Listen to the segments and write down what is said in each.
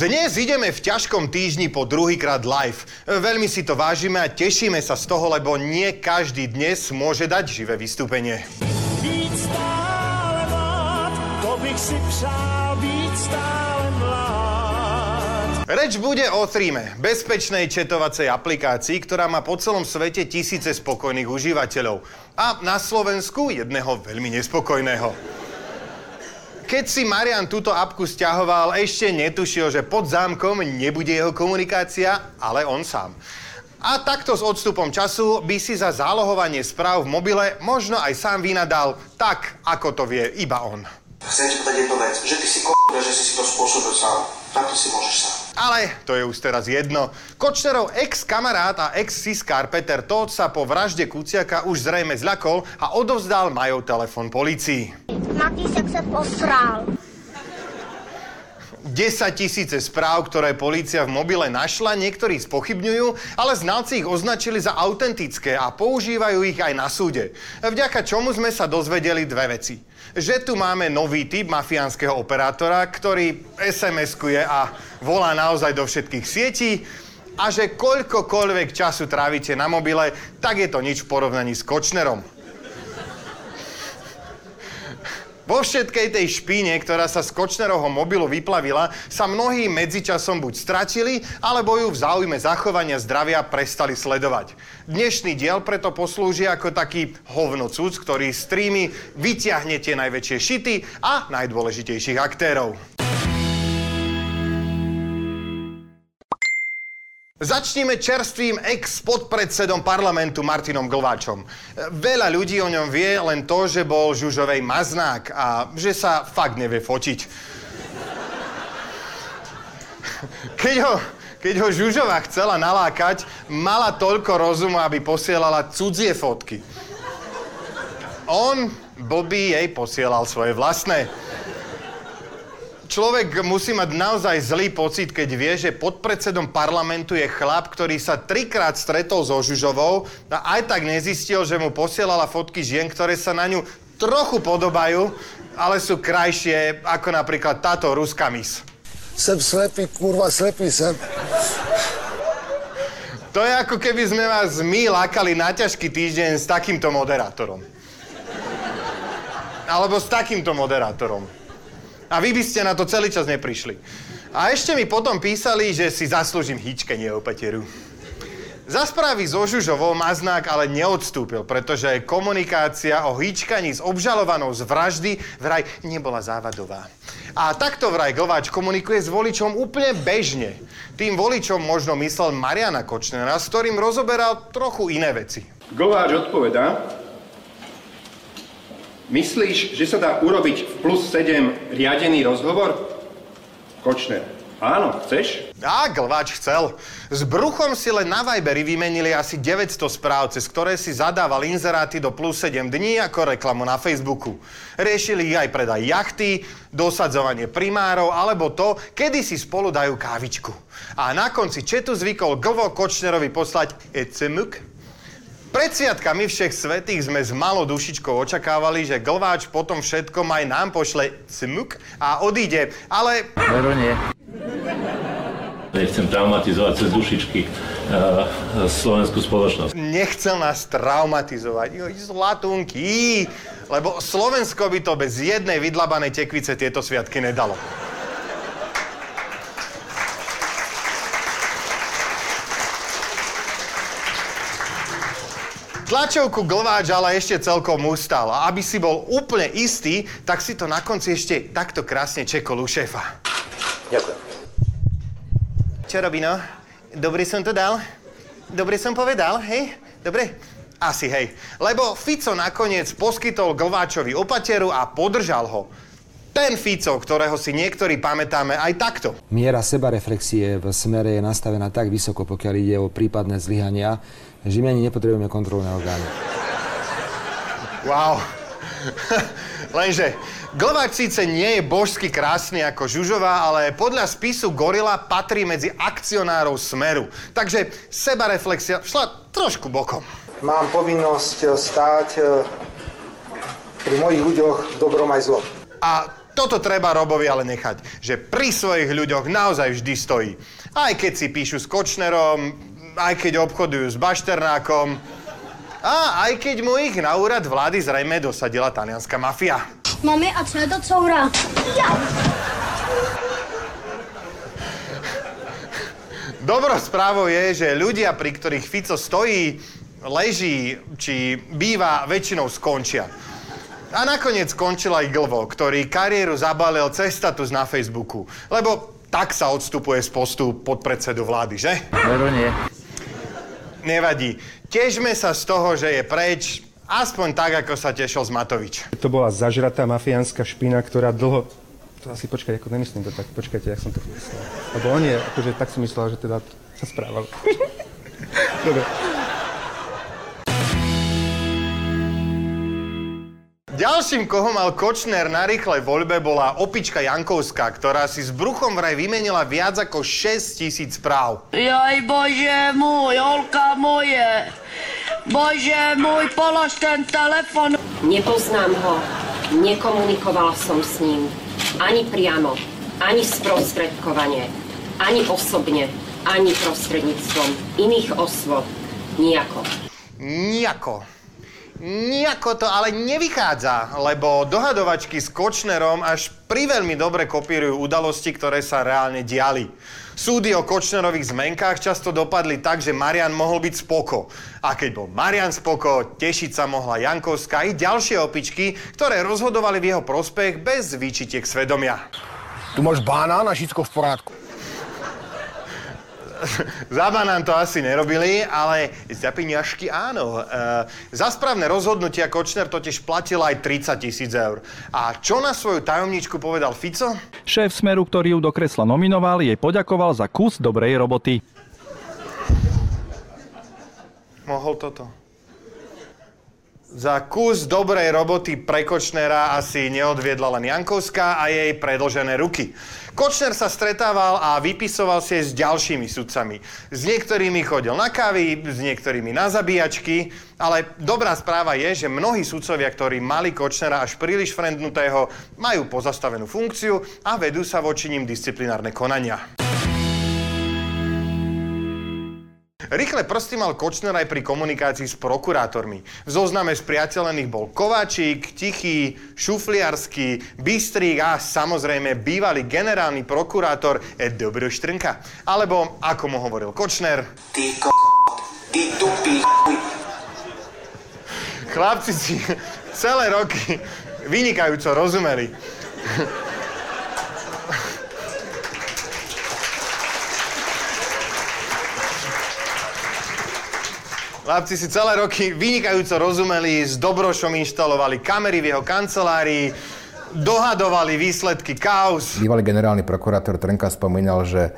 Dnes ideme v ťažkom týždni po druhýkrát live. Veľmi si to vážime a tešíme sa z toho, lebo nie každý dnes môže dať živé vystúpenie. Být stále mlád, to bych si přál být stále mlád. Reč bude o Threame, bezpečnej četovacej aplikácii, ktorá má po celom svete tisíce spokojných užívateľov. A na Slovensku jedného veľmi nespokojného. Keď si Marian túto apku stiahoval, ešte netušil, že pod zámkom nebude jeho komunikácia, ale on sám. A takto s odstupom času by si za zálohovanie správ v mobile možno aj sám vynadal tak, ako to vie iba on. Chcem ti povedať jednu vec, že ty si k***, že si si to spôsobil sám. Takto si môžeš sám. Ale to je už teraz jedno. Kočnerov ex-kamarát a ex-siskár Peter Todt sa po vražde Kuciaka už zrejme zľakol a odovzdal Majov telefon policii. Matýsek se posral. 10 tisíce správ, ktoré polícia v mobile našla, niektorí spochybňujú, ale znalci ich označili za autentické a používajú ich aj na súde. Vďaka čomu sme sa dozvedeli dve veci. Že tu máme nový typ mafiánskeho operátora, ktorý SMS-kuje a volá naozaj do všetkých sietí a že koľkokoľvek času trávite na mobile, tak je to nič v porovnaní s Kočnerom. Vo všetkej tej špíne, ktorá sa z Kočnerovho mobilu vyplavila, sa mnohí medzičasom buď stratili, alebo ju v záujme zachovania zdravia prestali sledovať. Dnešný diel preto poslúži ako taký hovnocúc, ktorý streamy vyťahne tie najväčšie šity a najdôležitejších aktérov. Začníme čerstvým ex-podpredsedom parlamentu Martinom Glváčom. Veľa ľudí o ňom vie len to, že bol Žužovej maznák a že sa fakt nevie fotiť. Keď ho, keď ho Žužova chcela nalákať, mala toľko rozumu, aby posielala cudzie fotky. On, blbý, jej posielal svoje vlastné človek musí mať naozaj zlý pocit, keď vie, že pod predsedom parlamentu je chlap, ktorý sa trikrát stretol so Žužovou a aj tak nezistil, že mu posielala fotky žien, ktoré sa na ňu trochu podobajú, ale sú krajšie ako napríklad táto ruská mis. Sem slepý, kurva, slepý sem. To je ako keby sme vás my lákali na ťažký týždeň s takýmto moderátorom. Alebo s takýmto moderátorom. A vy by ste na to celý čas neprišli. A ešte mi potom písali, že si zaslúžim hýčkenie opateru. Za správy so Žužovou Maznák ale neodstúpil, pretože komunikácia o hýčkaní s obžalovanou z vraždy vraj nebola závadová. A takto vraj Glváč komunikuje s voličom úplne bežne. Tým voličom možno myslel Mariana Kočnera, s ktorým rozoberal trochu iné veci. Glváč odpovedá, Myslíš, že sa dá urobiť v plus 7 riadený rozhovor? Kočner. Áno, chceš? Á, Glváč chcel. S Bruchom si len na Viberi vymenili asi 900 správ, cez ktoré si zadával inzeráty do plus 7 dní ako reklamu na Facebooku. Riešili aj predaj jachty, dosadzovanie primárov, alebo to, kedy si spolu dajú kávičku. A na konci četu zvykol Glvo Kočnerovi poslať Ecemuk, pred sviatkami všech svetých sme s malou dušičkou očakávali, že Glváč potom všetkom aj nám pošle cmuk a odíde, ale... Veru nie. Nechcem traumatizovať cez dušičky uh, slovenskú spoločnosť. Nechcel nás traumatizovať. Jo, zlatunky. Lebo Slovensko by to bez jednej vydlabanej tekvice tieto sviatky nedalo. Tlačovku Glváč ale ešte celkom ustal. A aby si bol úplne istý, tak si to na konci ešte takto krásne čekol u šéfa. Ďakujem. Čo robí, no? Dobre som to dal? Dobre som povedal, hej? Dobre? Asi hej. Lebo Fico nakoniec poskytol Glváčovi opateru a podržal ho. Ten Fico, ktorého si niektorí pamätáme aj takto. Miera sebareflexie v smere je nastavená tak vysoko, pokiaľ ide o prípadné zlyhania, že my ani nepotrebujeme kontrolné orgány. Wow. Lenže Glváč síce nie je božsky krásny ako Žužová, ale podľa spisu Gorila patrí medzi akcionárov Smeru. Takže sebareflexia šla trošku bokom. Mám povinnosť stáť eh, pri mojich ľuďoch v dobrom aj zlom. A Toto treba Robovi ale nechať, že pri svojich ľuďoch naozaj vždy stojí. Aj keď si píšu s Kočnerom, aj keď obchodujú s Bašternákom, a aj keď mu ich na úrad vlády zrejme dosadila talianská mafia. Mami, a co je to coura? Ja. Dobrou správou je, že ľudia, pri ktorých Fico stojí, leží či býva, väčšinou skončia. A nakoniec skončil aj Glvo, ktorý kariéru zabalil cez status na Facebooku. Lebo tak sa odstupuje z postu podpredsedu vlády, že? Veru nie. Nevadí. Težme sa z toho, že je preč, aspoň tak, ako sa tešil z Matovič. To bola zažratá mafiánska špina, ktorá dlho... To asi počkaj, ako nemyslím to tak, počkajte, jak som to myslel. Lebo on je, akože tak som myslel, že teda sa správal. Dobre. Ďalším, koho mal Kočner na rýchlej voľbe, bola opička Jankovská, ktorá si s bruchom vraj vymenila viac ako 6 tisíc správ. Jaj, bože môj, Olka moje. Bože môj, polož ten telefon. Nepoznám ho, nekomunikovala som s ním. Ani priamo, ani sprostredkovanie, ani osobne, ani prostredníctvom iných osôb. Nijako. Nijako. Nijako to ale nevychádza, lebo dohadovačky s Kočnerom až priveľmi dobre kopírujú udalosti, ktoré sa reálne diali. Súdy o Kočnerových zmenkách často dopadli tak, že Marian mohol byť spoko. A keď bol Marian spoko, tešiť sa mohla Jankovská i ďalšie opičky, ktoré rozhodovali v jeho prospech bez výčitiek svedomia. Tu máš banán a všetko v porádku. za banán to asi nerobili, ale za peniažky áno. E, za správne rozhodnutia Kočner totiž platil aj 30 tisíc eur. A čo na svoju tajomničku povedal Fico? Šéf Smeru, ktorý ju do kresla nominoval, jej poďakoval za kus dobrej roboty. Mohol toto. Za kus dobrej roboty pre Kočnera asi neodviedla len Jankovská a jej predlžené ruky. Kočner sa stretával a vypisoval si s ďalšími sudcami. S niektorými chodil na kávy, s niektorými na zabíjačky, ale dobrá správa je, že mnohí sudcovia, ktorí mali Kočnera až príliš frendnutého, majú pozastavenú funkciu a vedú sa voči ním disciplinárne konania. Rýchle prsty mal Kočner aj pri komunikácii s prokurátormi. V zozname spriateľených bol Kováčik, Tichý, Šufliarsky, Bystrík a samozrejme bývalý generálny prokurátor Ed Dobroš Trnka. Alebo, ako mu hovoril Kočner, Ty ko... Ty tupý chlapci si celé roky vynikajúco rozumeli. Chlapci si celé roky vynikajúco rozumeli, s Dobrošom inštalovali kamery v jeho kancelárii, dohadovali výsledky kauz. Bývalý generálny prokurátor Trnka spomínal, že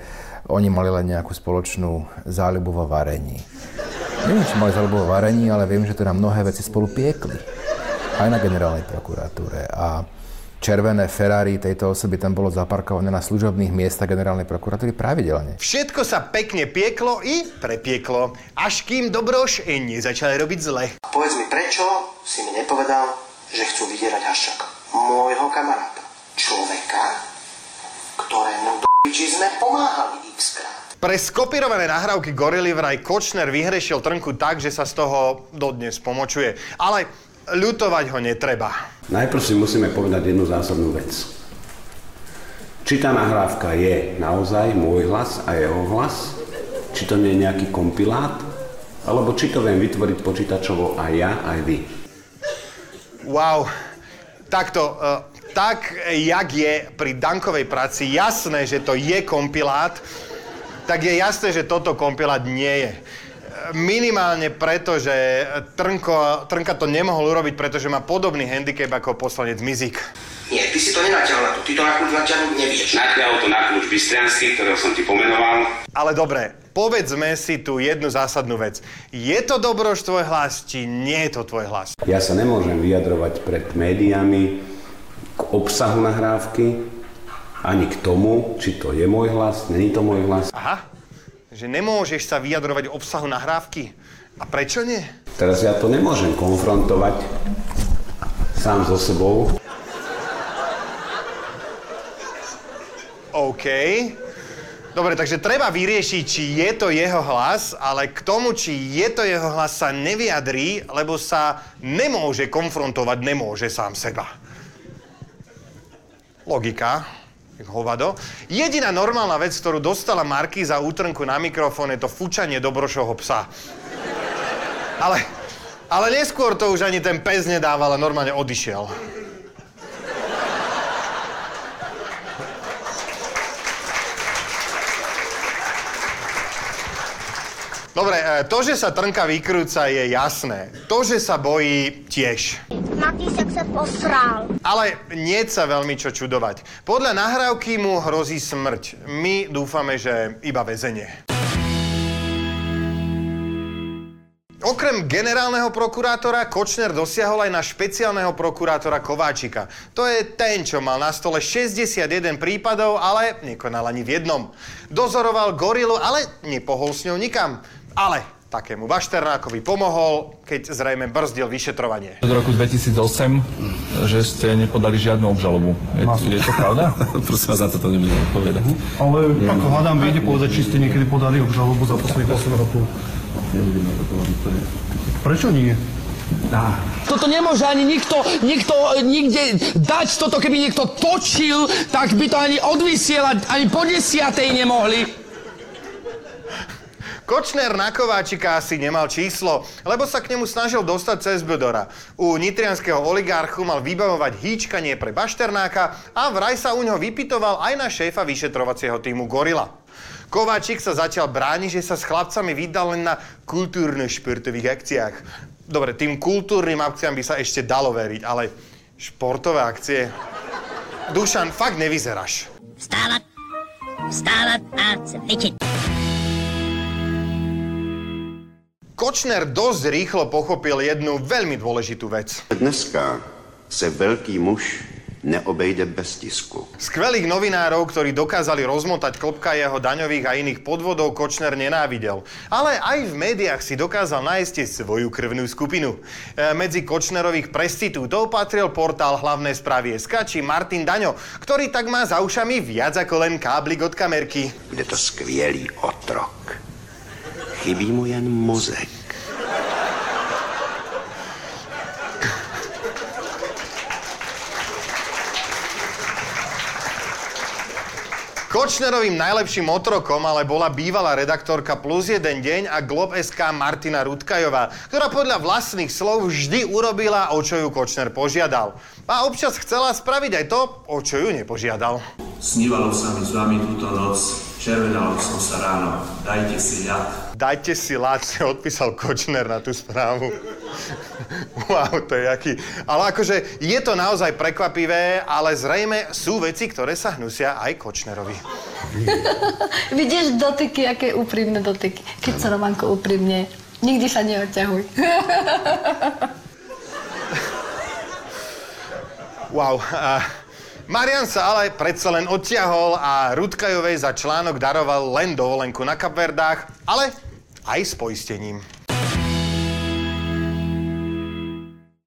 oni mali len nejakú spoločnú záľubu vo varení. Neviem, či mali záľubu vo varení, ale viem, že teda mnohé veci spolu piekli. Aj na generálnej prokuratúre. A červené Ferrari tejto osoby tam bolo zaparkované na služobných miestach generálnej prokuratúry pravidelne. Všetko sa pekne pieklo i prepieklo, až kým Dobroš nezačal robiť zle. Povedz mi, prečo si mi nepovedal, že chcú vydierať Haščaka? Môjho kamaráta. Človeka, ktorému do piči sme pomáhali x krát. Pre skopírované nahrávky Gorily vraj Kočner vyhrešil Trnku tak, že sa z toho dodnes pomočuje. Ale ľutovať ho netreba. Najprv si musíme povedať jednu zásadnú vec. Či tá nahrávka je naozaj môj hlas a jeho hlas, či to nie je nejaký kompilát, alebo či to viem vytvoriť počítačovo aj ja, aj vy. Wow, takto, uh, tak jak je pri Dankovej práci jasné, že to je kompilát, tak je jasné, že toto kompilát nie je. Minimálne preto, že Trnko, Trnka to nemohol urobiť, pretože má podobný handicap ako poslanec Mizik. Nie, ty si to nenatiaľ na to. Ty to na kľúč natiahnuť nevieš. Natiahol to na kľúč Bystriansky, ktorého som ti pomenoval. Ale dobre, povedzme si tu jednu zásadnú vec. Je to dobroš tvoj hlas, či nie je to tvoj hlas? Ja sa nemôžem vyjadrovať pred médiami k obsahu nahrávky, ani k tomu, či to je môj hlas, není to môj hlas. Aha, že nemôžeš sa vyjadrovať obsahu nahrávky. A prečo nie? Teraz ja to nemôžem konfrontovať sám so sebou. OK. Dobre, takže treba vyriešiť, či je to jeho hlas, ale k tomu, či je to jeho hlas, sa nevyjadrí, lebo sa nemôže konfrontovať, nemôže sám seba. Logika, hovado. Jediná normálna vec, ktorú dostala Markíza útrnku na mikrofón, je to fučanie dobrošoho psa. Ale, ale neskôr to už ani ten pes nedával a normálne odišiel. Dobre, e, to, že sa trnka vykrúca, je jasné. To, že sa bojí, tiež. Matýsek sa posrál. Ale nie sa veľmi čo čudovať. Podľa nahrávky mu hrozí smrť. My dúfame, že iba väzenie. Okrem generálneho prokurátora Kočner dosiahol aj na špeciálneho prokurátora Kováčika. To je ten, čo mal na stole 61 prípadov, ale nekonal ani v jednom. Dozoroval gorilu, ale nepohol s ňou nikam. Ale takému Bašternákovi pomohol, keď zrejme brzdil vyšetrovanie. Od roku 2008, že ste nepodali žiadnu obžalobu. Je, je to pravda? Prosím vás, za toto nebudem odpovedať. Ale ako hádam, viete povedať, či ste niekedy podali obžalobu za posledných 8 rokov? Prečo nie? Toto nemôže ani nikto, nikto e, nikde dať toto, keby niekto točil, tak by to ani odvysielať, ani po desiatej nemohli. Kočner na Kováčika asi nemal číslo, lebo sa k nemu snažil dostať cez Bodora. U nitrianského oligarchu mal vybavovať hýčkanie pre Bašternáka a vraj sa u ňoho vypitoval aj na šéfa vyšetrovacieho týmu Gorila. Kováčik sa zatiaľ bráni, že sa s chlapcami vydal len na kultúrno-športových akciách. Dobre, tým kultúrnym akciám by sa ešte dalo veriť, ale športové akcie... Dušan, fakt nevyzeráš. Vstávat, vstávat a cvičit. Kočner dosť rýchlo pochopil jednu veľmi dôležitú vec. Dneska se velký muž neobejde bez tisku. Skvelých novinárov, ktorí dokázali rozmotať klopka jeho daňových a iných podvodov, Kočner nenávidel. Ale aj v médiách si dokázal nájsť svoju krvnú skupinu. E, medzi Kočnerových prestitútov patril portál hlavné správy SK či Martin Daňo, ktorý tak má za ušami viac ako len káblik od kamerky. Bude to skvělý otrok. Chybí mu jen mozek. Kočnerovým najlepším otrokom ale bola bývalá redaktorka Plus jeden deň a Glob SK Martina Rudkajová, ktorá podľa vlastných slov vždy urobila, o čo ju Kočner požiadal. A občas chcela spraviť aj to, o čo ju nepožiadal. Snívalo sa mi s vami túto noc, červenal som sa ráno, dajte si ľad. Dajte si láť, si odpísal Kočner na tú správu. wow, to je jaký... Ale akože je to naozaj prekvapivé, ale zrejme sú veci, ktoré sa hnusia aj Kočnerovi. Vidíš dotyky, aké úprimné dotyky. Keď sa Romanko úprimne, nikdy sa neodťahuj. wow. A Marian sa ale predsa len odtiahol a Rudkajovej za článok daroval len dovolenku na Kapverdách, ale aj s poistením.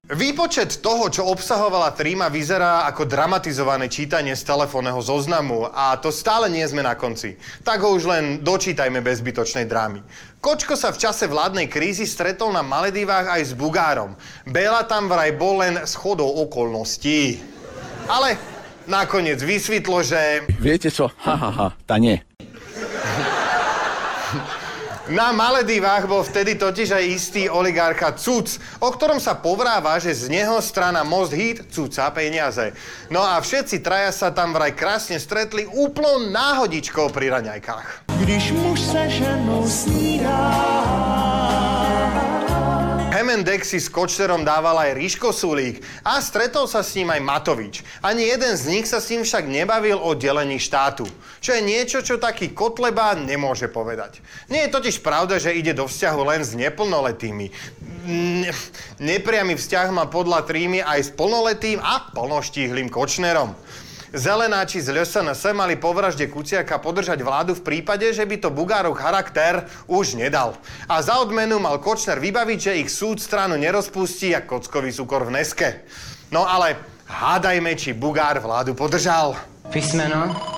Výpočet toho, čo obsahovala tríma, vyzerá ako dramatizované čítanie z telefónneho zoznamu a to stále nie sme na konci. Tak ho už len dočítajme bez zbytočnej drámy. Kočko sa v čase vládnej krízy stretol na Maledivách aj s Bugárom. Bela tam vraj bol len schodou okolností. Ale nakoniec vysvetlo, že... Viete čo? Ha, ha, ha, tá nie. Na Maledivách bol vtedy totiž aj istý oligarcha Cuc, o ktorom sa povráva, že z neho strana Most Hit Cuca peniaze. No a všetci traja sa tam vraj krásne stretli úplnou náhodičkou pri raňajkách. Když muž se ženou snídá, Hemendek si s Kočnerom dával aj Ríško Sulík a stretol sa s ním aj Matovič. Ani jeden z nich sa s ním však nebavil o delení štátu. Čo je niečo, čo taký Kotleba nemôže povedať. Nie je totiž pravda, že ide do vzťahu len s neplnoletými. Ne- nepriamy vzťah má podľa Trímy aj s plnoletým a plnoštíhlým Kočnerom. Zelenáči z LSNS mali po vražde Kuciaka podržať vládu v prípade, že by to Bugárov charakter už nedal. A za odmenu mal Kočner vybaviť, že ich súd stranu nerozpustí ako kockový cukor v Neske. No ale hádajme, či Bugár vládu podržal. Písmeno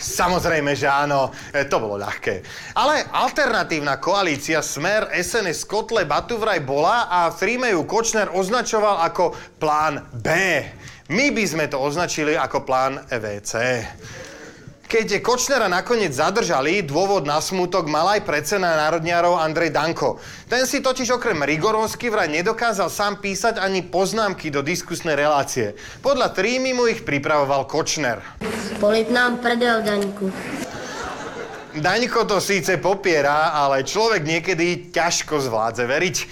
Samozrejme, že áno, e, to bolo ľahké. Ale alternatívna koalícia Smer SNS Kotle Batu vraj bola a Fríme ju Kočner označoval ako plán B. My by sme to označili ako plán EVC. Keď Kočnera nakoniec zadržali, dôvod na smutok mal aj predseda národniarov Andrej Danko. Ten si totiž okrem Rigorovsky vraj nedokázal sám písať ani poznámky do diskusnej relácie. Podľa trímy mu ich pripravoval Kočner. Polit nám prdel, Daňku. Daňko to síce popiera, ale človek niekedy ťažko zvládze veriť. E,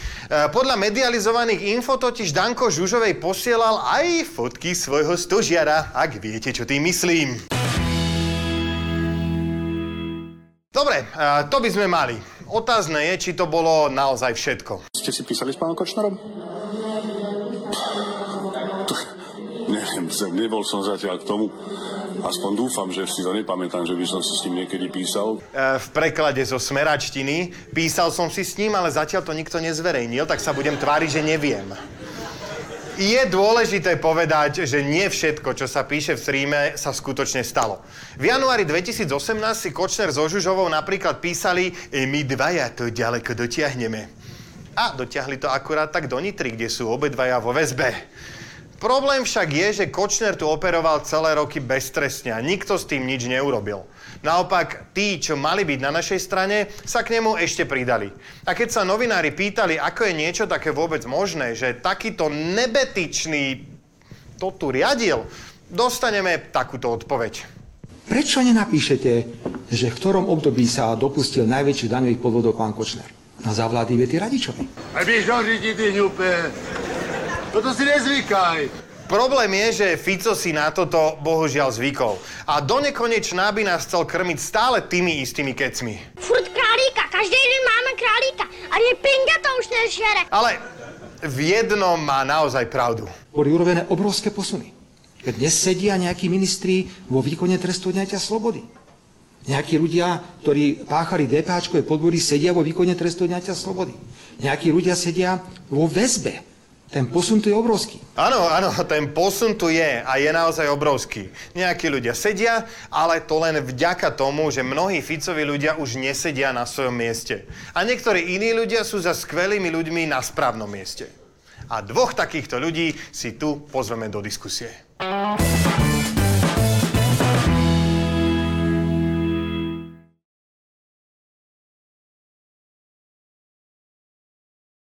Podľa medializovaných info totiž Danko Žužovej posielal aj fotky svojho stožiara, ak viete, čo tým myslím. Dobre, e, to by sme mali. Otázne je, či to bolo naozaj všetko. Ste si písali s pánom Kočnerom? Neviem, nebol som zatiaľ k tomu. Aspoň dúfam, že si to nepamätám, že by som si s ním niekedy písal. E, V preklade zo smeračtiny písal som si s ním, ale zatiaľ to nikto nezverejnil, tak sa budem tváriť, že neviem. Je dôležité povedať, že nie všetko, čo sa píše v streame, sa skutočne stalo. V januári 2018 si Kočner so Žužovou napríklad písali "E, my dvaja to ďaleko dotiahneme. A dotiahli to akurát tak do Nitry, kde sú obedvaja vo väzbe. Problém však je, že Kočner tu operoval celé roky beztrestne a nikto s tým nič neurobil. Naopak, tí, čo mali byť na našej strane, sa k nemu ešte pridali. A keď sa novinári pýtali, ako je niečo také vôbec možné, že takýto nebetičný to tu riadil, dostaneme takúto odpoveď. Prečo nenapíšete, že v ktorom období sa dopustil najväčších daňových podvodov pán Kočner? Na závlady Vety Radičovej. A vieš, on řídí ty ňupe. Toto si nezvykaj. Problém je, že Fico si na toto bohužiaľ zvykol. A do nekonečná by nás chcel krmiť stále tými istými kecmi. Furt králíka, každý deň máme králíka. Ani pinga to už nežere. Ale v jednom má naozaj pravdu. Boli urobené obrovské posuny. Keď dnes sedia nejakí ministri vo výkone trestu odňatia slobody. Nejakí ľudia, ktorí páchali DPHčkové podvody, sedia vo výkone trestu odňatia slobody. Nejakí ľudia sedia vo väzbe. Ten posun tu je obrovský. Áno, áno, ten posun tu je a je naozaj obrovský. Nejakí ľudia sedia, ale to len vďaka tomu, že mnohí Ficovi ľudia už nesedia na svojom mieste. A niektorí iní ľudia sú za skvelými ľuďmi na správnom mieste. A dvoch takýchto ľudí si tu pozveme do diskusie.